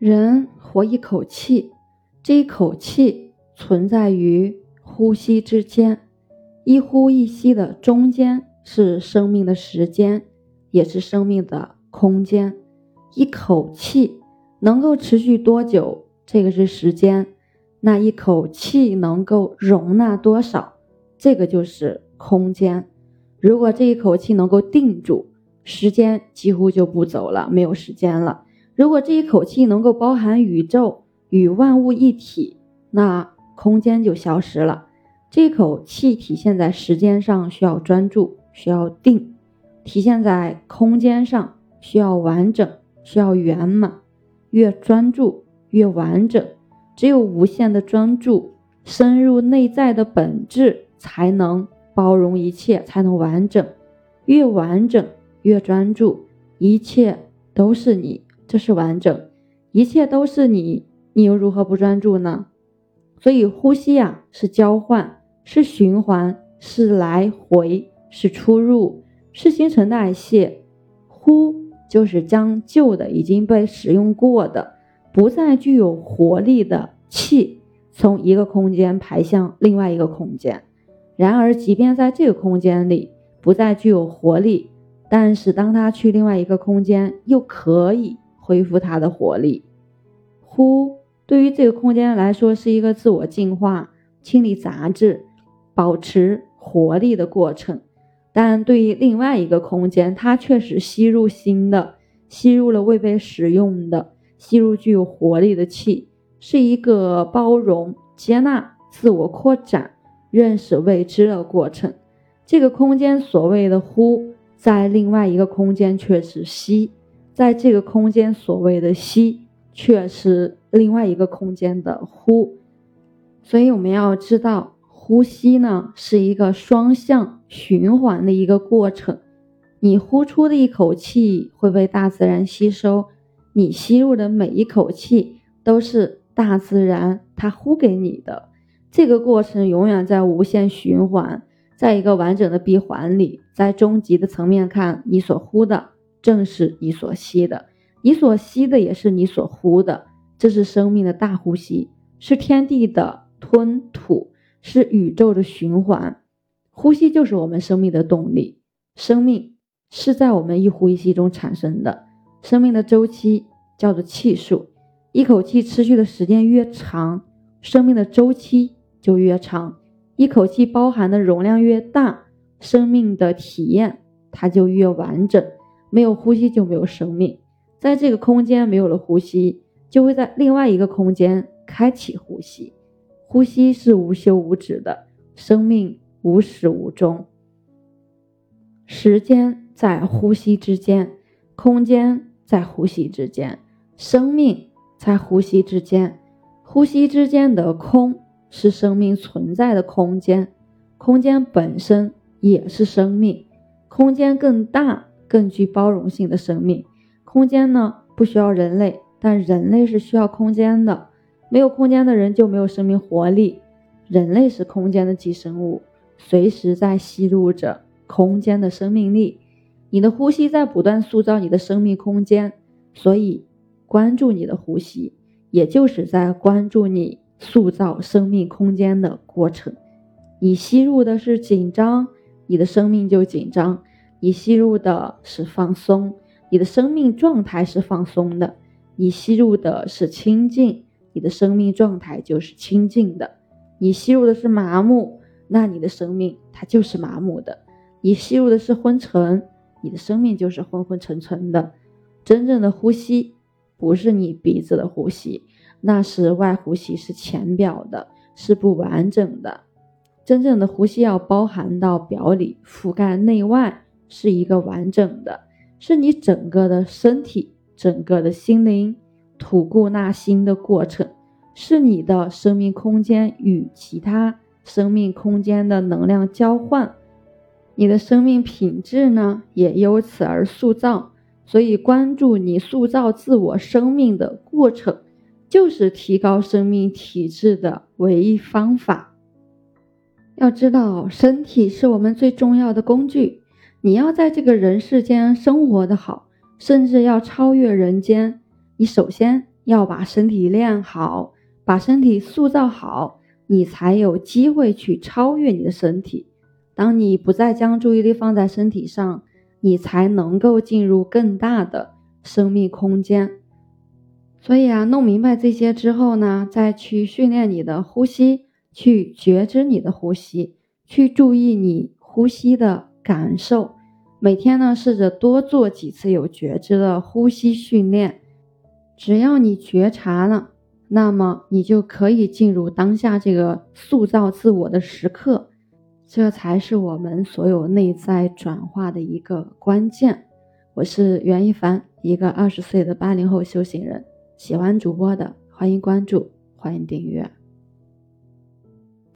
人活一口气，这一口气存在于呼吸之间，一呼一吸的中间是生命的时间，也是生命的空间。一口气能够持续多久？这个是时间。那一口气能够容纳多少？这个就是空间。如果这一口气能够定住，时间几乎就不走了，没有时间了。如果这一口气能够包含宇宙与万物一体，那空间就消失了。这口气体现在时间上需要专注，需要定；体现在空间上需要完整，需要圆满。越专注越完整。只有无限的专注，深入内在的本质，才能包容一切，才能完整。越完整越专注，一切都是你，这是完整。一切都是你，你又如何不专注呢？所以呼吸呀，是交换，是循环，是来回，是出入，是新陈代谢。呼就是将旧的已经被使用过的。不再具有活力的气从一个空间排向另外一个空间。然而，即便在这个空间里不再具有活力，但是当它去另外一个空间，又可以恢复它的活力。呼，对于这个空间来说是一个自我净化、清理杂质、保持活力的过程；但对于另外一个空间，它却是吸入新的，吸入了未被使用的。吸入具有活力的气，是一个包容、接纳、自我扩展、认识未知的过程。这个空间所谓的呼，在另外一个空间却是吸，在这个空间所谓的吸，却是另外一个空间的呼。所以我们要知道，呼吸呢是一个双向循环的一个过程。你呼出的一口气会被大自然吸收。你吸入的每一口气都是大自然它呼给你的，这个过程永远在无限循环，在一个完整的闭环里，在终极的层面看，你所呼的正是你所吸的，你所吸的也是你所呼的，这是生命的大呼吸，是天地的吞吐，是宇宙的循环。呼吸就是我们生命的动力，生命是在我们一呼一吸中产生的。生命的周期叫做气数，一口气持续的时间越长，生命的周期就越长；一口气包含的容量越大，生命的体验它就越完整。没有呼吸就没有生命，在这个空间没有了呼吸，就会在另外一个空间开启呼吸。呼吸是无休无止的，生命无始无终，时间在呼吸之间，空间。在呼吸之间，生命在呼吸之间，呼吸之间的空是生命存在的空间，空间本身也是生命，空间更大、更具包容性的生命。空间呢，不需要人类，但人类是需要空间的。没有空间的人就没有生命活力。人类是空间的寄生物，随时在吸入着空间的生命力。你的呼吸在不断塑造你的生命空间，所以关注你的呼吸，也就是在关注你塑造生命空间的过程。你吸入的是紧张，你的生命就紧张；你吸入的是放松，你的生命状态是放松的；你吸入的是清净，你的生命状态就是清净的；你吸入的是麻木，那你的生命它就是麻木的；你吸入的是昏沉。你的生命就是昏昏沉沉的，真正的呼吸不是你鼻子的呼吸，那是外呼吸，是浅表的，是不完整的。真正的呼吸要包含到表里，覆盖内外，是一个完整的，是你整个的身体、整个的心灵吐故纳新的过程，是你的生命空间与其他生命空间的能量交换。你的生命品质呢，也由此而塑造。所以，关注你塑造自我生命的过程，就是提高生命体质的唯一方法。要知道，身体是我们最重要的工具。你要在这个人世间生活的好，甚至要超越人间，你首先要把身体练好，把身体塑造好，你才有机会去超越你的身体。当你不再将注意力放在身体上，你才能够进入更大的生命空间。所以啊，弄明白这些之后呢，再去训练你的呼吸，去觉知你的呼吸，去注意你呼吸的感受。每天呢，试着多做几次有觉知的呼吸训练。只要你觉察了，那么你就可以进入当下这个塑造自我的时刻。这才是我们所有内在转化的一个关键。我是袁一凡，一个二十岁的八零后修行人。喜欢主播的，欢迎关注，欢迎订阅。